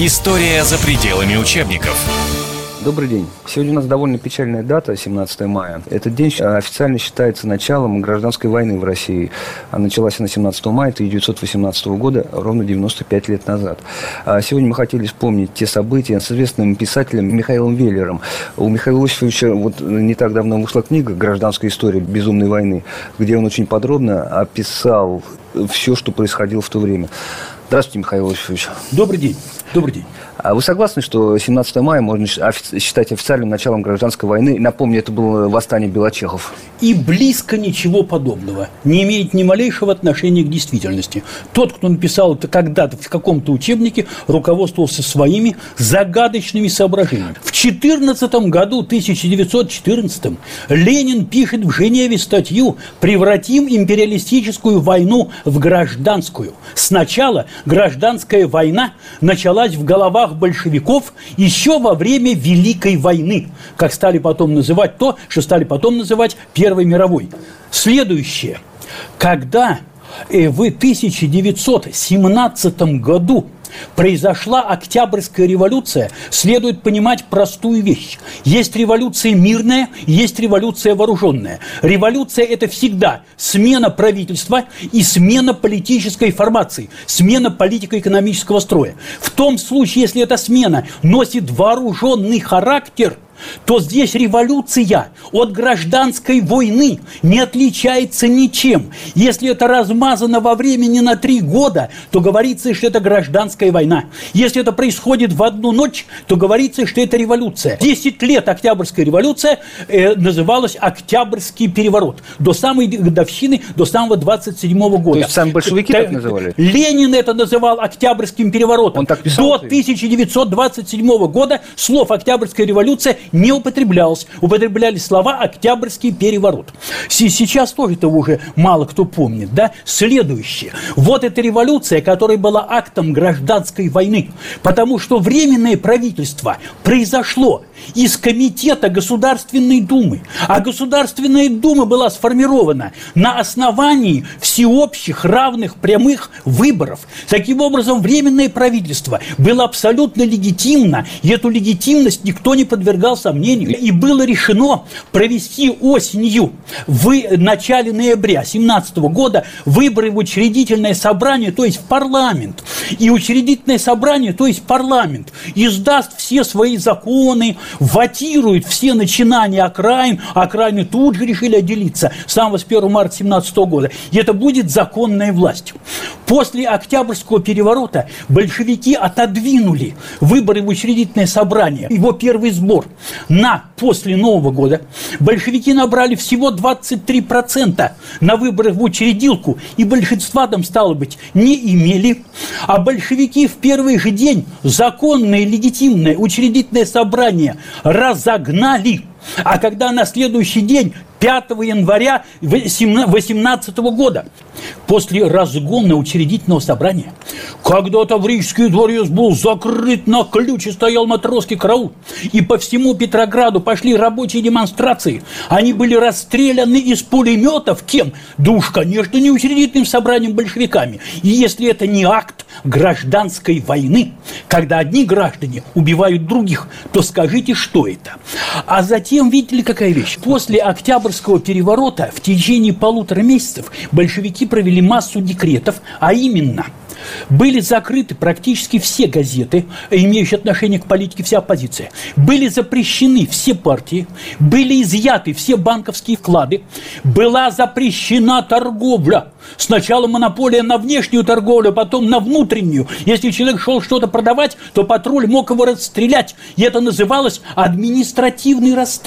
История за пределами учебников. Добрый день. Сегодня у нас довольно печальная дата, 17 мая. Этот день официально считается началом гражданской войны в России. Она началась на 17 мая 1918 года, ровно 95 лет назад. А сегодня мы хотели вспомнить те события с известным писателем Михаилом Веллером. У Михаила Иосифовича вот не так давно вышла книга «Гражданская история безумной войны», где он очень подробно описал все, что происходило в то время. Здравствуйте, Михаил Иосифович. Добрый день. Добрый день. А вы согласны, что 17 мая можно считать официальным началом гражданской войны? Напомню, это было восстание Белочехов. И близко ничего подобного. Не имеет ни малейшего отношения к действительности. Тот, кто написал это когда-то в каком-то учебнике, руководствовался своими загадочными соображениями. В 14 году, 1914, Ленин пишет в Женеве статью «Превратим империалистическую войну в гражданскую». Сначала гражданская война началась в головах руках большевиков еще во время Великой войны, как стали потом называть то, что стали потом называть Первой мировой. Следующее. Когда в 1917 году произошла Октябрьская революция, следует понимать простую вещь. Есть революция мирная, есть революция вооруженная. Революция – это всегда смена правительства и смена политической формации, смена политико-экономического строя. В том случае, если эта смена носит вооруженный характер – то здесь революция от гражданской войны не отличается ничем. Если это размазано во времени на три года, то говорится, что это гражданская война. Если это происходит в одну ночь, то говорится, что это революция. Десять лет Октябрьская революция э, называлась Октябрьский переворот. До самой годовщины, до самого 27 -го года. То есть сами большевики так называли? Ленин это называл Октябрьским переворотом. Он так писал? До 1927 года слов Октябрьская революция не употреблялось. Употреблялись слова «Октябрьский переворот». Сейчас тоже этого уже мало кто помнит. Да? Следующее. Вот эта революция, которая была актом гражданской войны. Потому что Временное правительство произошло из Комитета Государственной Думы. А Государственная Дума была сформирована на основании всеобщих равных прямых выборов. Таким образом, Временное правительство было абсолютно легитимно, и эту легитимность никто не подвергал сомнению. И было решено провести осенью в начале ноября 2017 года выборы в учредительное собрание, то есть в парламент. И учредительное собрание, то есть парламент, издаст все свои законы, ватирует все начинания окраин, окраины тут же решили отделиться с самого с 1 марта 17 года. И это будет законная власть. После Октябрьского переворота большевики отодвинули выборы в учредительное собрание, его первый сбор на после Нового года. Большевики набрали всего 23% на выборах в учредилку, и большинства там, стало быть, не имели. А большевики в первый же день законное, легитимное учредительное собрание разогнали. А когда на следующий день 5 января 18 года, после разгона учредительного собрания, когда Таврический дворец был закрыт на ключ и стоял матросский караул, и по всему Петрограду пошли рабочие демонстрации, они были расстреляны из пулеметов кем? Да уж, конечно, не учредительным собранием большевиками. И если это не акт гражданской войны, когда одни граждане убивают других, то скажите, что это? А затем, видите ли, какая вещь? После Октябрьского переворота в течение полутора месяцев большевики провели массу декретов, а именно – были закрыты практически все газеты, имеющие отношение к политике, вся оппозиция. Были запрещены все партии, были изъяты все банковские вклады, была запрещена торговля. Сначала монополия на внешнюю торговлю, потом на внутреннюю. Если человек шел что-то продавать, то патруль мог его расстрелять. И это называлось административный расстрел,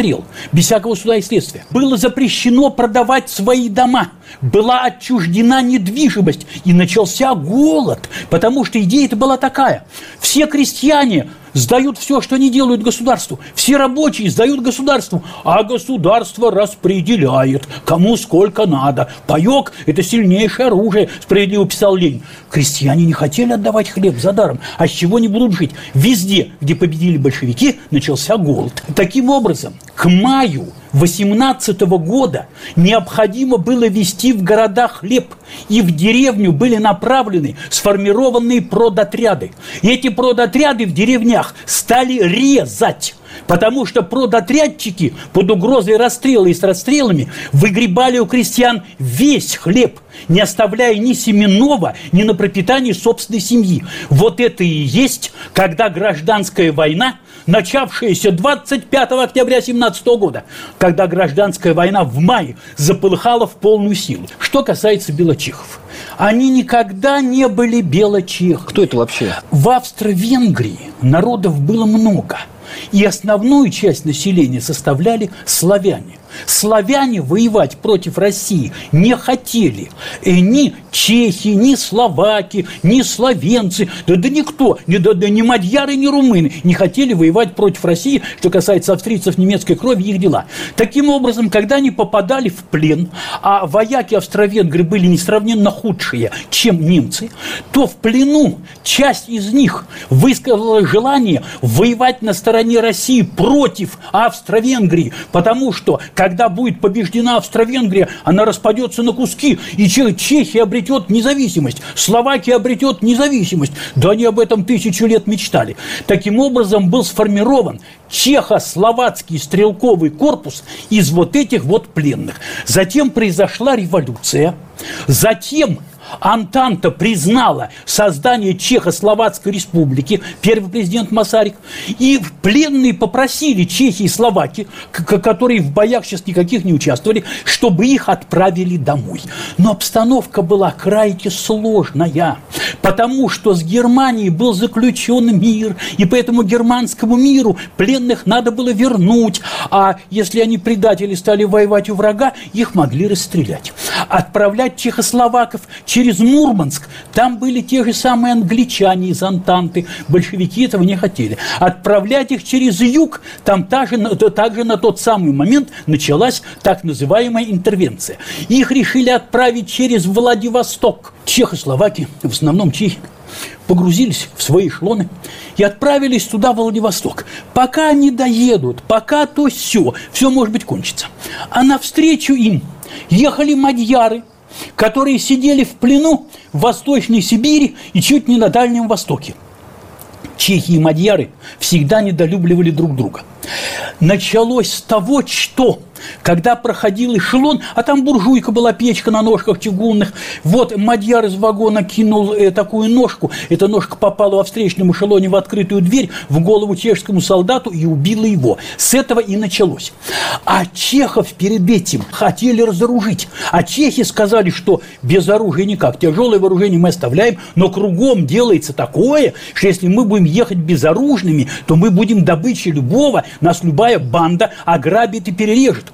без всякого суда и следствия. Было запрещено продавать свои дома. Была отчуждена недвижимость. И начался голод, потому что идея это была такая. Все крестьяне сдают все, что они делают государству. Все рабочие сдают государству, а государство распределяет, кому сколько надо. Паек – это сильнейшее оружие, справедливо писал Ленин. Крестьяне не хотели отдавать хлеб за даром, а с чего они будут жить? Везде, где победили большевики, начался голод. Таким образом, к маю 18 года необходимо было вести в города хлеб, и в деревню были направлены сформированные продотряды. И эти продотряды в деревнях стали резать Потому что продотрядчики под угрозой расстрела и с расстрелами выгребали у крестьян весь хлеб, не оставляя ни семенного, ни на пропитание собственной семьи. Вот это и есть, когда гражданская война, начавшаяся 25 октября 17 года, когда гражданская война в мае заполыхала в полную силу. Что касается белочихов. Они никогда не были белочих. Кто это вообще? В Австро-Венгрии народов было много – и основную часть населения составляли славяне. Славяне воевать против России не хотели. И ни чехи, ни словаки, ни словенцы, да, да никто, ни, да, да, ни мадьяры, ни румыны не хотели воевать против России, что касается австрийцев немецкой крови, их дела. Таким образом, когда они попадали в плен, а вояки австро-венгры были несравненно худшие, чем немцы, то в плену часть из них высказала желание воевать на стороне России против Австро-Венгрии, потому что когда будет побеждена Австро-Венгрия, она распадется на куски, и Чехия обретет независимость, Словакия обретет независимость. Да они об этом тысячу лет мечтали. Таким образом был сформирован чехословацкий стрелковый корпус из вот этих вот пленных. Затем произошла революция, затем Антанта признала создание Чехословацкой республики, первый президент Масарик, и пленные попросили Чехии и Словакии, которые в боях сейчас никаких не участвовали, чтобы их отправили домой. Но обстановка была крайне сложная, потому что с Германией был заключен мир, и поэтому германскому миру пленных надо было вернуть, а если они предатели стали воевать у врага, их могли расстрелять. Отправлять чехословаков через через Мурманск, там были те же самые англичане из Антанты, большевики этого не хотели. Отправлять их через юг, там также, также на тот самый момент началась так называемая интервенция. Их решили отправить через Владивосток. Чехословаки, в основном чехи, погрузились в свои шлоны и отправились туда, в Владивосток. Пока они доедут, пока то все, все может быть кончится. А навстречу им ехали мадьяры, которые сидели в плену в Восточной Сибири и чуть не на Дальнем Востоке. Чехи и мадьяры всегда недолюбливали друг друга. Началось с того, что когда проходил эшелон, а там буржуйка была, печка на ножках чугунных, вот мадьяр из вагона кинул э, такую ножку, эта ножка попала во встречном эшелоне в открытую дверь в голову чешскому солдату и убила его. С этого и началось. А чехов перед этим хотели разоружить. А чехи сказали, что без оружия никак. Тяжелое вооружение мы оставляем, но кругом делается такое, что если мы будем ехать безоружными, то мы будем добычей любого, нас любая банда ограбит и перережет.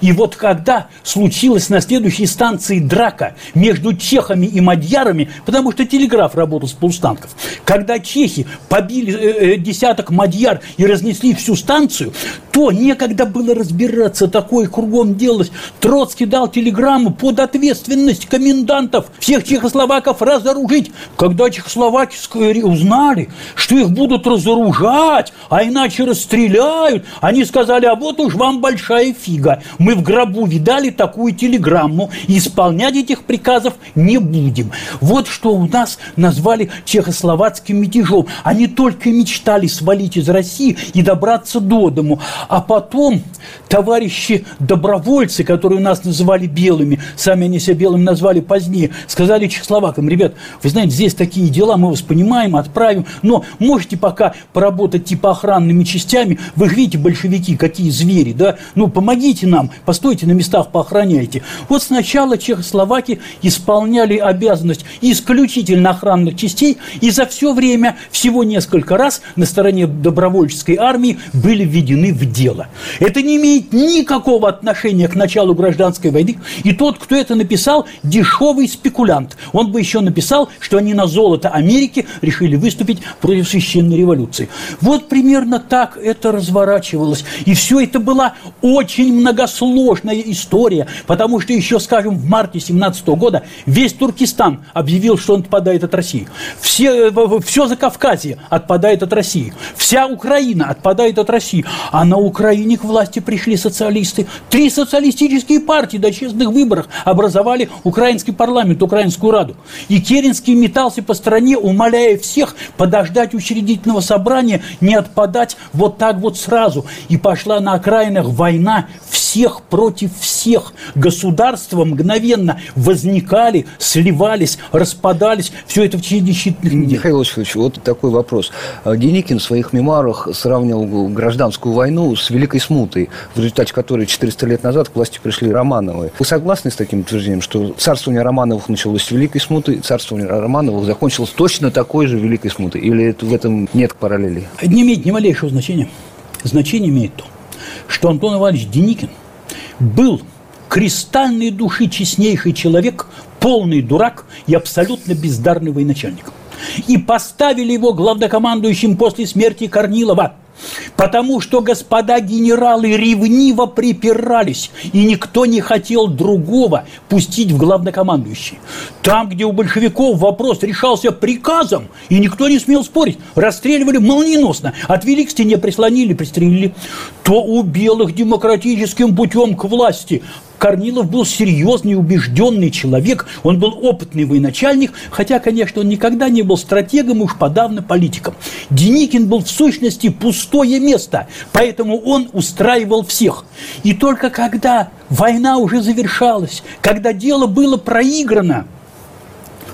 И вот когда случилась на следующей станции драка между чехами и мадьярами, потому что телеграф работал с полустанков, когда чехи побили э, э, десяток мадьяр и разнесли всю станцию, то некогда было разбираться, такое кругом делалось. Троцкий дал телеграмму под ответственность комендантов всех чехословаков разоружить. Когда чехословаки узнали, что их будут разоружать, а иначе расстреляют, они сказали, а вот уж вам большая фига. Мы в гробу видали такую телеграмму, исполнять этих приказов не будем. Вот что у нас назвали чехословацким мятежом. Они только мечтали свалить из России и добраться до дому. А потом товарищи добровольцы, которые у нас называли белыми, сами они себя белыми назвали позднее, сказали чехословакам, ребят, вы знаете, здесь такие дела, мы вас понимаем, отправим, но можете пока поработать типа охранными частями, вы видите, большевики, какие звери, да, ну, помогите нам, постойте на местах, поохраняйте. Вот сначала чехословаки исполняли обязанность исключительно охранных частей, и за все время всего несколько раз на стороне добровольческой армии были введены в дело. Это не имеет никакого отношения к началу гражданской войны, и тот, кто это написал, дешевый спекулянт. Он бы еще написал, что они на золото Америки решили выступить против священной революции. Вот примерно так это разворачивалось. И все это было очень многосложная история, потому что еще, скажем, в марте 17 года весь Туркестан объявил, что он отпадает от России. Все, э, все Закавказье отпадает от России. Вся Украина отпадает от России. А на Украине к власти пришли социалисты. Три социалистические партии до честных выборах образовали украинский парламент, Украинскую Раду. И Керенский метался по стране, умоляя всех подождать учредительного собрания, не отпадать вот так вот сразу. И пошла на окраинах война всех против всех. Государства мгновенно возникали, сливались, распадались. Все это в течение считанных недель. Михаил Иосифович, вот такой вопрос. Деникин в своих мемуарах сравнивал гражданскую войну с Великой Смутой, в результате которой 400 лет назад к власти пришли Романовы. Вы согласны с таким утверждением, что царствование Романовых началось с Великой Смуты, царствование Романовых закончилось точно такой же Великой Смутой? Или в этом нет параллели? Не имеет ни малейшего значения. Значение имеет то, что Антон Иванович Деникин был кристальной души честнейший человек, полный дурак и абсолютно бездарный военачальник. И поставили его главнокомандующим после смерти Корнилова – Потому что господа генералы ревниво припирались, и никто не хотел другого пустить в главнокомандующий. Там, где у большевиков вопрос решался приказом, и никто не смел спорить, расстреливали молниеносно, отвели к стене, прислонили, пристрелили, то у белых демократическим путем к власти Корнилов был серьезный, убежденный человек, он был опытный военачальник, хотя, конечно, он никогда не был стратегом и уж подавно политиком. Деникин был в сущности пустое место, поэтому он устраивал всех. И только когда война уже завершалась, когда дело было проиграно,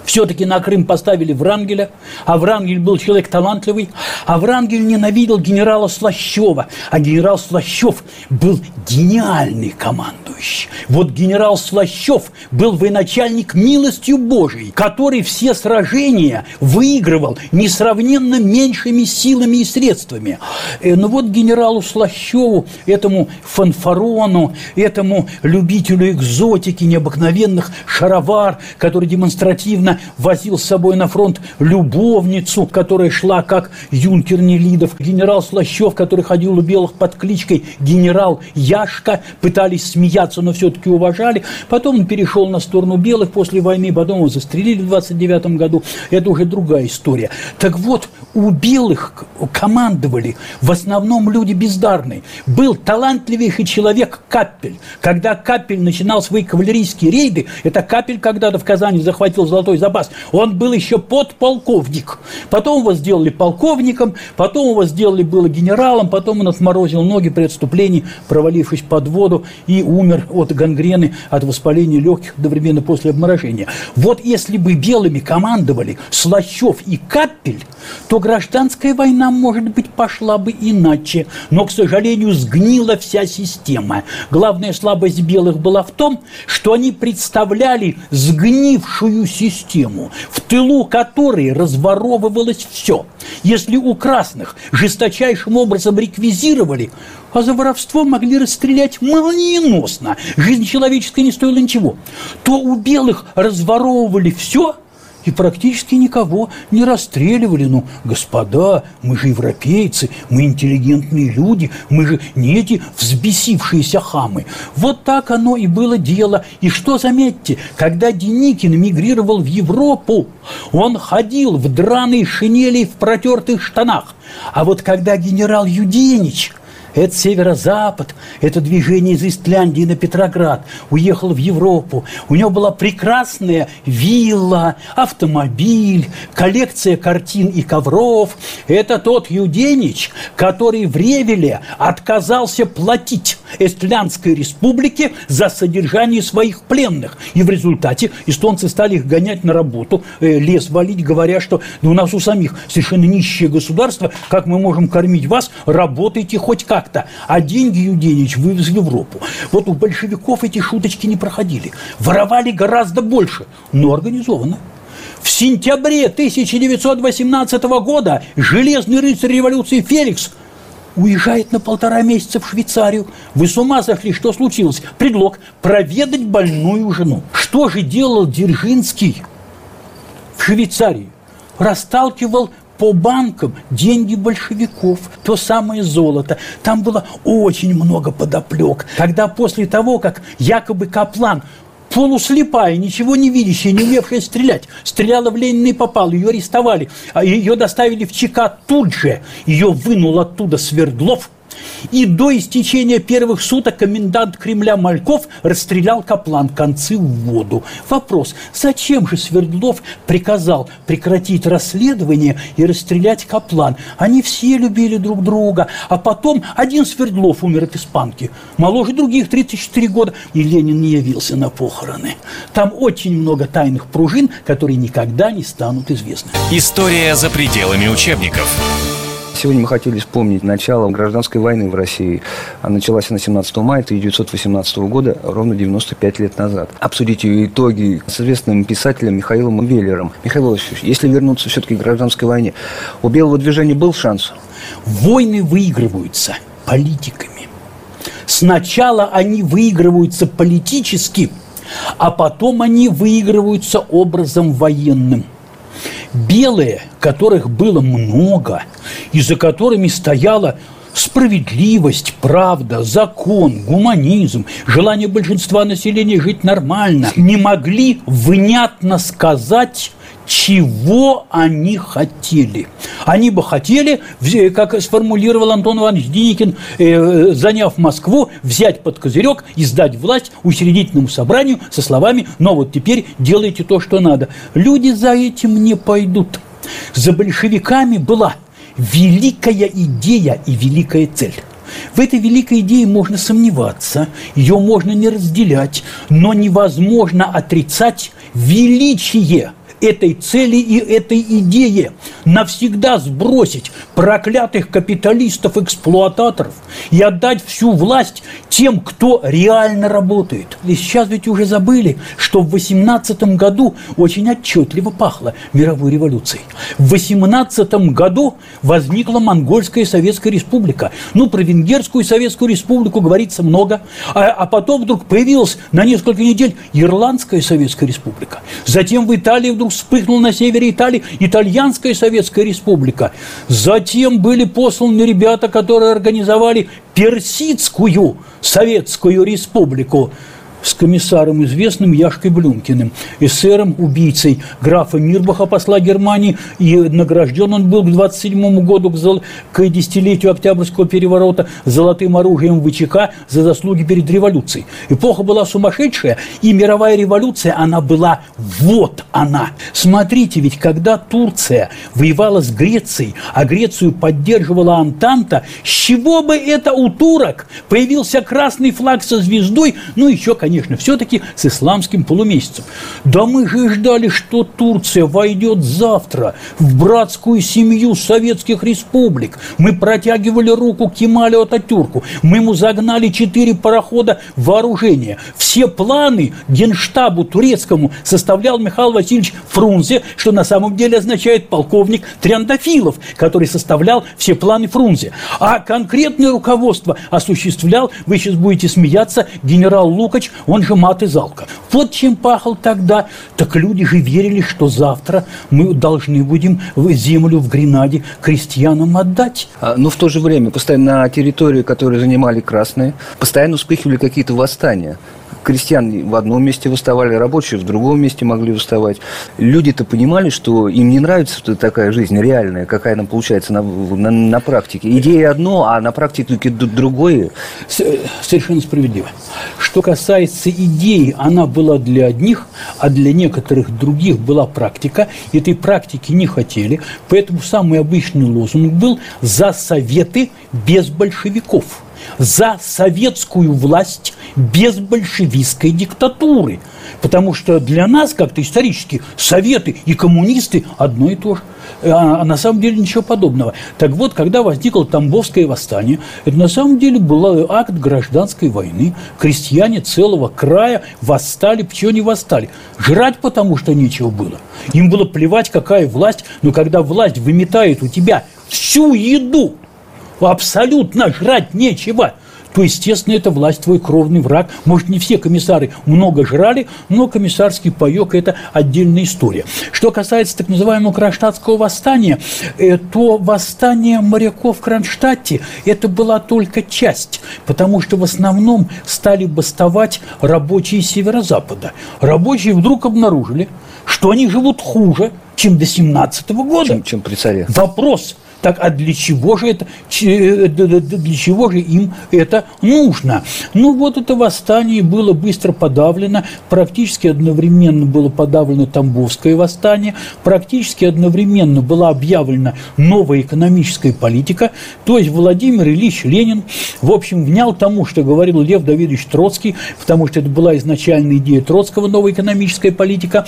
все-таки на Крым поставили Врангеля, а Врангель был человек талантливый, а Врангель ненавидел генерала Слащева, а генерал Слащев был гениальный командующий. Вот генерал Слащев был военачальник милостью Божией, который все сражения выигрывал несравненно меньшими силами и средствами. Э, ну вот генералу Слащеву, этому фанфарону, этому любителю экзотики, необыкновенных шаровар, который демонстративно постоянно возил с собой на фронт любовницу, которая шла как юнкер Нелидов, генерал Слащев, который ходил у белых под кличкой генерал Яшка, пытались смеяться, но все-таки уважали. Потом он перешел на сторону белых после войны, потом его застрелили в 29 году. Это уже другая история. Так вот, у белых командовали в основном люди бездарные. Был талантливейший человек Капель. Когда Капель начинал свои кавалерийские рейды, это Капель когда-то в Казани захватил золотой запас. Он был еще подполковник. Потом его сделали полковником, потом его сделали было генералом, потом он отморозил ноги при отступлении, провалившись под воду и умер от гангрены, от воспаления легких одновременно после обморожения. Вот если бы белыми командовали Слащев и Капель, то гражданская война, может быть, пошла бы иначе. Но, к сожалению, сгнила вся система. Главная слабость белых была в том, что они представляли сгнившую систему систему, в тылу которой разворовывалось все. Если у красных жесточайшим образом реквизировали, а за воровство могли расстрелять молниеносно, жизнь человеческая не стоила ничего, то у белых разворовывали все – и практически никого не расстреливали. Ну, господа, мы же европейцы, мы интеллигентные люди, мы же не эти взбесившиеся хамы. Вот так оно и было дело. И что, заметьте, когда Деникин мигрировал в Европу, он ходил в драной шинели в протертых штанах. А вот когда генерал Юденич – это северо-запад, это движение из Истляндии на Петроград, уехал в Европу. У него была прекрасная вилла, автомобиль, коллекция картин и ковров. Это тот Юденич, который в Ревеле отказался платить Эстлянской республике за содержание своих пленных. И в результате эстонцы стали их гонять на работу, э, лес валить, говоря, что ну, у нас у самих совершенно нищее государство, как мы можем кормить вас, работайте хоть как как-то, а деньги Юденич вывез в Европу. Вот у большевиков эти шуточки не проходили. Воровали гораздо больше, но организованно. В сентябре 1918 года железный рыцарь революции Феликс уезжает на полтора месяца в Швейцарию. Вы с ума сошли? Что случилось? Предлог – проведать больную жену. Что же делал Дзержинский в Швейцарии? Расталкивал по банкам деньги большевиков, то самое золото. Там было очень много подоплек. Когда после того, как якобы Каплан полуслепая, ничего не видящая, не умевшая стрелять. Стреляла в Ленина и попала, ее арестовали. А ее доставили в ЧК тут же. Ее вынул оттуда Свердлов – и до истечения первых суток комендант Кремля Мальков расстрелял Каплан концы в воду. Вопрос, зачем же Свердлов приказал прекратить расследование и расстрелять Каплан? Они все любили друг друга. А потом один Свердлов умер от испанки. Моложе других, 34 года. И Ленин не явился на похороны. Там очень много тайных пружин, которые никогда не станут известны. История за пределами учебников. Сегодня мы хотели вспомнить начало гражданской войны в России. Она началась на 17 мая 1918 года, ровно 95 лет назад. Обсудить ее итоги с известным писателем Михаилом Веллером. Михаил Владимирович, если вернуться все-таки к гражданской войне, у белого движения был шанс? Войны выигрываются политиками. Сначала они выигрываются политически, а потом они выигрываются образом военным – белые, которых было много, и за которыми стояла справедливость, правда, закон, гуманизм, желание большинства населения жить нормально, не могли внятно сказать чего они хотели. Они бы хотели, как сформулировал Антон Иванович Деникин, э, заняв Москву, взять под козырек и сдать власть учредительному собранию со словами «но вот теперь делайте то, что надо». Люди за этим не пойдут. За большевиками была великая идея и великая цель. В этой великой идее можно сомневаться, ее можно не разделять, но невозможно отрицать величие – этой цели и этой идее навсегда сбросить проклятых капиталистов-эксплуататоров и отдать всю власть тем, кто реально работает. И сейчас ведь уже забыли, что в 18 году очень отчетливо пахло мировой революцией. В 18 году возникла Монгольская Советская Республика. Ну, про Венгерскую Советскую Республику говорится много, а, а потом вдруг появилась на несколько недель Ирландская Советская Республика. Затем в Италии вдруг вспыхнула на севере Италии Итальянская Советская Республика. Затем были посланы ребята, которые организовали Персидскую Советскую Республику с комиссаром известным Яшкой Блюмкиным, эсером-убийцей графа Мирбаха, посла Германии, и награжден он был к 27 году, к, зол... к десятилетию Октябрьского переворота, золотым оружием ВЧК за заслуги перед революцией. Эпоха была сумасшедшая, и мировая революция, она была вот она. Смотрите, ведь когда Турция воевала с Грецией, а Грецию поддерживала Антанта, с чего бы это у турок появился красный флаг со звездой, ну еще, конечно, конечно, все-таки с исламским полумесяцем. Да мы же ждали, что Турция войдет завтра в братскую семью советских республик. Мы протягивали руку Кемалю Ататюрку. Мы ему загнали четыре парохода вооружения. Все планы генштабу турецкому составлял Михаил Васильевич Фрунзе, что на самом деле означает полковник Триандафилов, который составлял все планы Фрунзе. А конкретное руководство осуществлял, вы сейчас будете смеяться, генерал Лукач, он же мат и залка. Вот чем пахал тогда. Так люди же верили, что завтра мы должны будем землю в Гренаде крестьянам отдать. А, но в то же время постоянно на территории, которую занимали красные, постоянно вспыхивали какие-то восстания крестьян в одном месте выставали, рабочие в другом месте могли выставать. Люди-то понимали, что им не нравится такая жизнь реальная, какая она получается на, на, на практике. Идея одно, а на практике другое. Совершенно справедливо. Что касается идеи, она была для одних, а для некоторых других была практика. Этой практики не хотели, поэтому самый обычный лозунг был «за советы без большевиков» за советскую власть без большевистской диктатуры. Потому что для нас, как-то исторически, советы и коммунисты одно и то же. А, а на самом деле ничего подобного. Так вот, когда возникло Тамбовское восстание, это на самом деле был акт гражданской войны. Крестьяне целого края восстали, почему не восстали? Жрать потому, что нечего было. Им было плевать, какая власть, но когда власть выметает у тебя всю еду, абсолютно жрать нечего, то, естественно, это власть твой кровный враг. Может, не все комиссары много жрали, но комиссарский паек – это отдельная история. Что касается так называемого кронштадтского восстания, э, то восстание моряков в Кронштадте – это была только часть, потому что в основном стали бастовать рабочие северо-запада. Рабочие вдруг обнаружили, что они живут хуже, чем до 17 -го года. Чем, чем при царе. Вопрос, так а для чего же это, э, для чего же им это нужно? Ну вот это восстание было быстро подавлено, практически одновременно было подавлено Тамбовское восстание, практически одновременно была объявлена новая экономическая политика, то есть Владимир Ильич Ленин, в общем, внял тому, что говорил Лев Давидович Троцкий, потому что это была изначальная идея Троцкого, новая экономическая политика,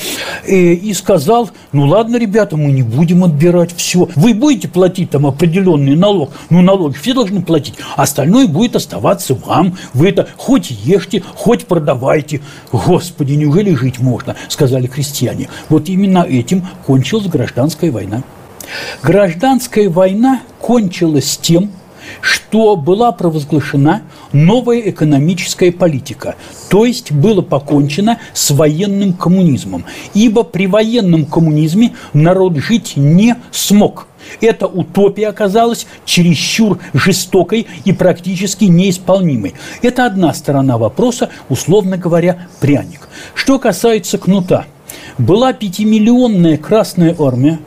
э, и сказал, ну ладно, ребята, мы не будем отбирать все, вы будете платить платить там определенный налог, ну, налоги все должны платить, остальное будет оставаться вам, вы это хоть ешьте, хоть продавайте. Господи, неужели жить можно, сказали крестьяне. Вот именно этим кончилась гражданская война. Гражданская война кончилась тем, что была провозглашена новая экономическая политика, то есть было покончено с военным коммунизмом, ибо при военном коммунизме народ жить не смог. Эта утопия оказалась чересчур жестокой и практически неисполнимой. Это одна сторона вопроса, условно говоря, пряник. Что касается кнута. Была пятимиллионная Красная Армия,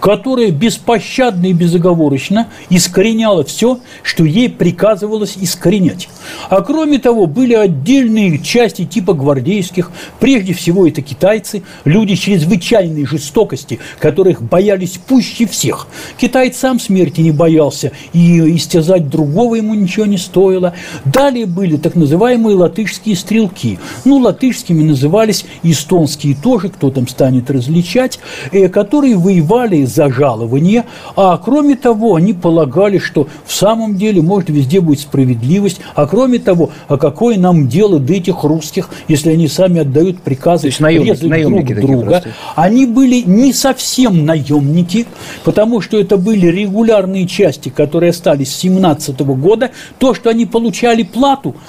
которая беспощадно и безоговорочно искореняла все, что ей приказывалось искоренять. А кроме того, были отдельные части типа гвардейских, прежде всего это китайцы, люди чрезвычайной жестокости, которых боялись пуще всех. Китай сам смерти не боялся, и истязать другого ему ничего не стоило. Далее были так называемые латышские стрелки. Ну, латышскими назывались эстонские тоже, кто там станет различать, э, которые воевали воевали за жалование, а кроме того, они полагали, что в самом деле, может, везде будет справедливость, а кроме того, а какое нам дело до этих русских, если они сами отдают приказы То резать наемники друг друга. Простые. Они были не совсем наемники, потому что это были регулярные части, которые остались с 17 года. То, что они получали плату –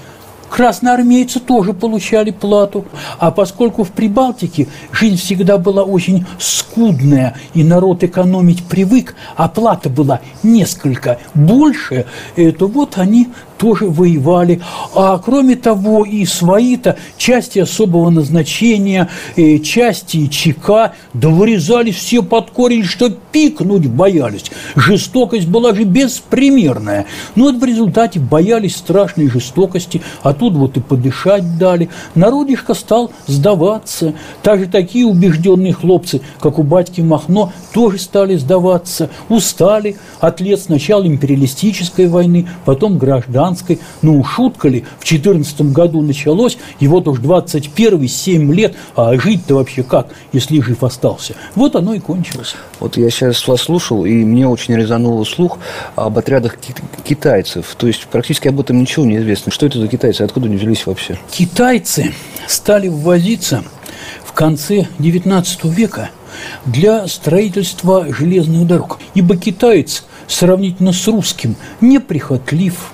красноармейцы тоже получали плату. А поскольку в Прибалтике жизнь всегда была очень скудная, и народ экономить привык, а плата была несколько больше, э, то вот они тоже воевали. А кроме того, и свои-то части особого назначения, э, части ЧК, да вырезались все под корень, что пикнуть боялись. Жестокость была же беспримерная. Но вот в результате боялись страшной жестокости, а тут вот и подышать дали. Народишко стал сдаваться. Также такие убежденные хлопцы, как у батьки Махно, тоже стали сдаваться. Устали от лет сначала империалистической войны, потом гражданской. Ну, шутка ли, в 14 году началось, и вот уж 21 7 лет, а жить-то вообще как, если жив остался? Вот оно и кончилось. Вот я сейчас вас слушал, и мне очень резануло слух об отрядах китайцев. То есть практически об этом ничего не известно. Что это за китайцы, откуда они взялись вообще? Китайцы стали ввозиться в конце XIX века для строительства железных дорог. Ибо китаец сравнительно с русским неприхотлив,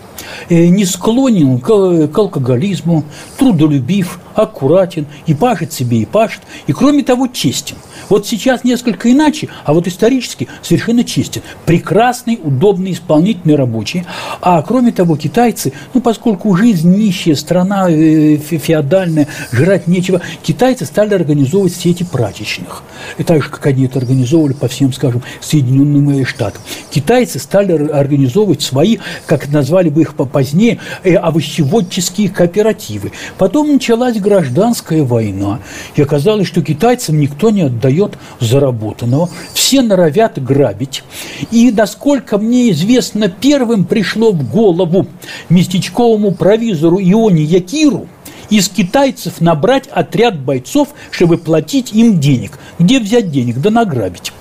не склонен к алкоголизму, трудолюбив, аккуратен, и пашет себе, и пашет, и кроме того честен. Вот сейчас несколько иначе, а вот исторически совершенно чистит. Прекрасный, удобный, исполнительный рабочий. А кроме того, китайцы, ну, поскольку жизнь нищая, страна э, феодальная, жрать нечего, китайцы стали организовывать сети прачечных. И так же, как они это организовывали по всем, скажем, Соединенным Штатам. Китайцы стали организовывать свои, как назвали бы их позднее, э, овощеводческие кооперативы. Потом началась гражданская война, и оказалось, что китайцам никто не отдает дает заработанного, все норовят грабить. И, насколько мне известно, первым пришло в голову местечковому провизору Ионе Якиру из китайцев набрать отряд бойцов, чтобы платить им денег. Где взять денег? Да награбить.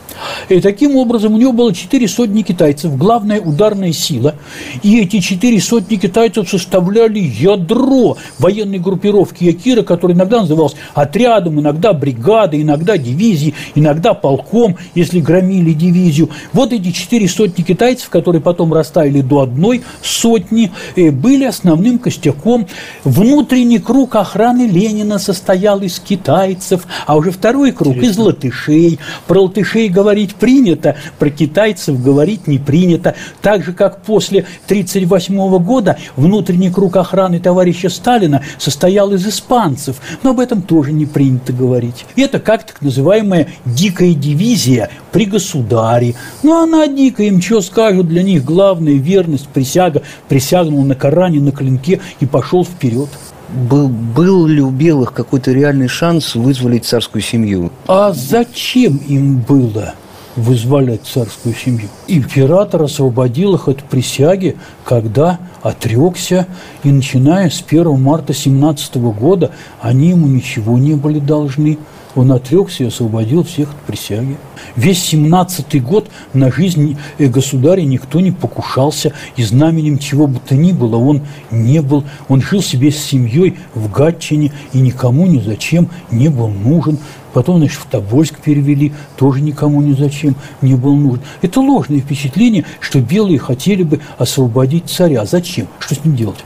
И таким образом у него было четыре сотни китайцев, главная ударная сила. И эти четыре сотни китайцев составляли ядро военной группировки Якира, которая иногда называлась отрядом, иногда бригадой, иногда дивизией, иногда полком, если громили дивизию. Вот эти четыре сотни китайцев, которые потом растаяли до одной сотни, э, были основным костяком. Внутренний круг охраны Ленина состоял из китайцев, а уже второй круг из латышей. Про латышей говорить принято, про китайцев говорить не принято. Так же, как после 1938 года внутренний круг охраны товарища Сталина состоял из испанцев, но об этом тоже не принято говорить. Это как так называемая «дикая дивизия» при государе. Ну, она дикая, им что скажут, для них главная верность, присяга, присягнул на Коране, на клинке и пошел вперед был, был ли у белых какой-то реальный шанс вызволить царскую семью? А зачем им было вызволять царскую семью? Император освободил их от присяги, когда отрекся, и начиная с 1 марта 17 года они ему ничего не были должны. Он отрекся и освободил всех от присяги. Весь 17 год на жизнь э, государя никто не покушался, и знаменем чего бы то ни было он не был. Он жил себе с семьей в Гатчине и никому ни зачем не был нужен. Потом, значит, в Тобольск перевели, тоже никому ни зачем не был нужен. Это ложное впечатление, что белые хотели бы освободить царя. Зачем? Что с ним делать?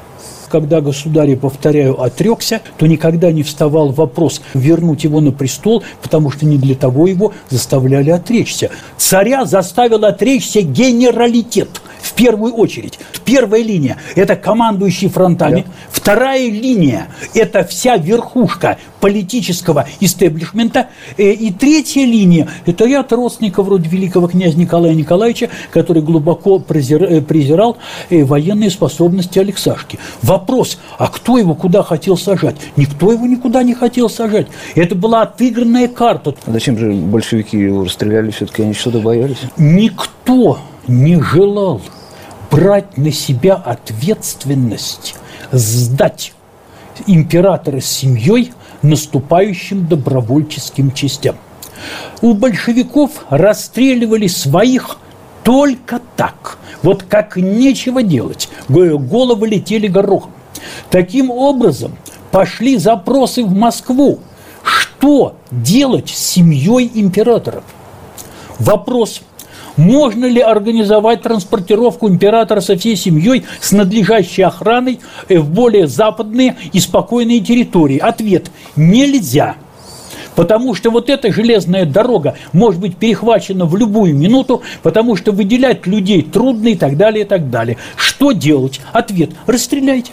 Когда государь, повторяю, отрекся, то никогда не вставал вопрос вернуть его на престол, потому что не для того его заставляли отречься. Царя заставил отречься генералитет в первую очередь. Первая линия – это командующий фронтами. Да. Вторая линия – это вся верхушка политического истеблишмента. Э, и третья линия – это ряд родственников вроде великого князя Николая Николаевича, который глубоко презирал, э, презирал э, военные способности Алексашки. Вопрос, а кто его куда хотел сажать? Никто его никуда не хотел сажать. Это была отыгранная карта. А зачем же большевики его расстреляли? Все-таки они что-то боялись? Никто не желал брать на себя ответственность, сдать императора с семьей наступающим добровольческим частям. У большевиков расстреливали своих только так, вот как нечего делать, головы летели горохом. Таким образом, пошли запросы в Москву, что делать с семьей императоров. Вопрос – можно ли организовать транспортировку императора со всей семьей с надлежащей охраной в более западные и спокойные территории? Ответ – нельзя. Потому что вот эта железная дорога может быть перехвачена в любую минуту, потому что выделять людей трудно и так далее, и так далее. Что делать? Ответ – расстреляйте.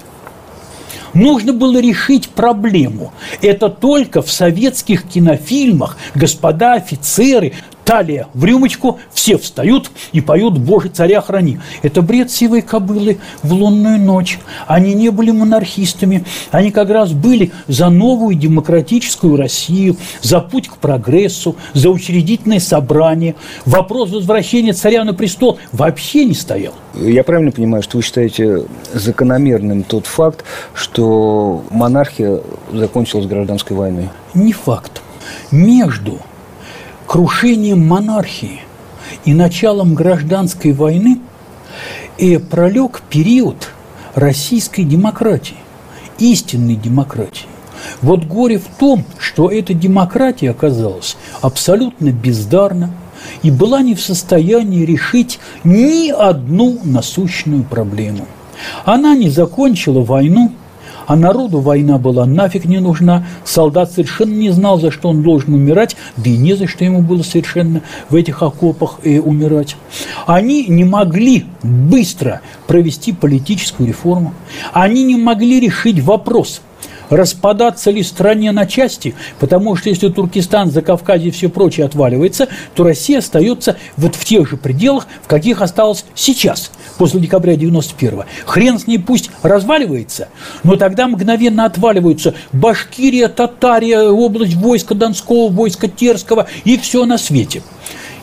Нужно было решить проблему. Это только в советских кинофильмах господа офицеры Талия в рюмочку, все встают и поют «Боже, царя храни». Это бред сивой кобылы в лунную ночь. Они не были монархистами, они как раз были за новую демократическую Россию, за путь к прогрессу, за учредительное собрание. Вопрос возвращения царя на престол вообще не стоял. Я правильно понимаю, что вы считаете закономерным тот факт, что монархия закончилась гражданской войной? Не факт. Между крушением монархии и началом гражданской войны и пролег период российской демократии, истинной демократии. Вот горе в том, что эта демократия оказалась абсолютно бездарна и была не в состоянии решить ни одну насущную проблему. Она не закончила войну, а народу война была нафиг не нужна. Солдат совершенно не знал, за что он должен умирать, да и не за что ему было совершенно в этих окопах и умирать. Они не могли быстро провести политическую реформу. Они не могли решить вопрос – распадаться ли стране на части, потому что если Туркестан, Закавказье и все прочее отваливается, то Россия остается вот в тех же пределах, в каких осталась сейчас, после декабря 91-го. Хрен с ней пусть разваливается, но тогда мгновенно отваливаются Башкирия, Татария, область войска Донского, войска Терского и все на свете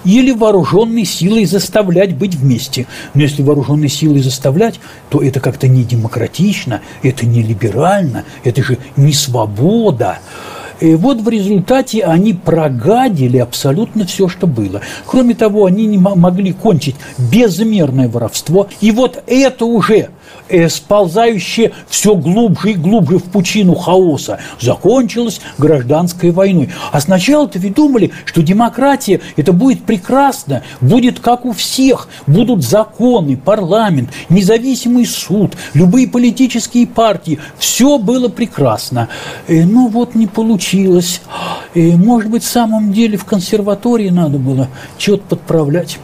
или вооруженной силой заставлять быть вместе. Но если вооруженной силой заставлять, то это как-то не демократично, это не либерально, это же не свобода. И вот в результате они прогадили абсолютно все, что было. Кроме того, они не могли кончить безмерное воровство. И вот это уже сползающее все глубже и глубже в пучину хаоса, закончилось гражданской войной. А сначала-то ведь думали, что демократия это будет прекрасно, будет как у всех, будут законы, парламент, независимый суд, любые политические партии, все было прекрасно. Э, ну вот не получилось. Э, может быть, в самом деле в консерватории надо было что-то подправлять.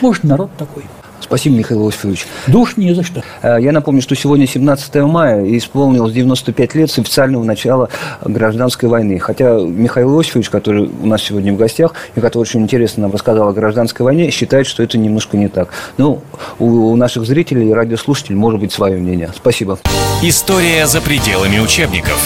Может, народ такой. Спасибо, Михаил Иосифович. Душ не за что. Э, я напомню, что сегодня 17 мая, и исполнилось 95 лет с официального начала гражданской войны. Хотя Михаил Иосифович, который у нас сегодня в гостях, и который очень интересно нам рассказал о гражданской войне, считает, что это немножко не так. Ну, у, у наших зрителей и радиослушателей может быть свое мнение. Спасибо. История за пределами учебников.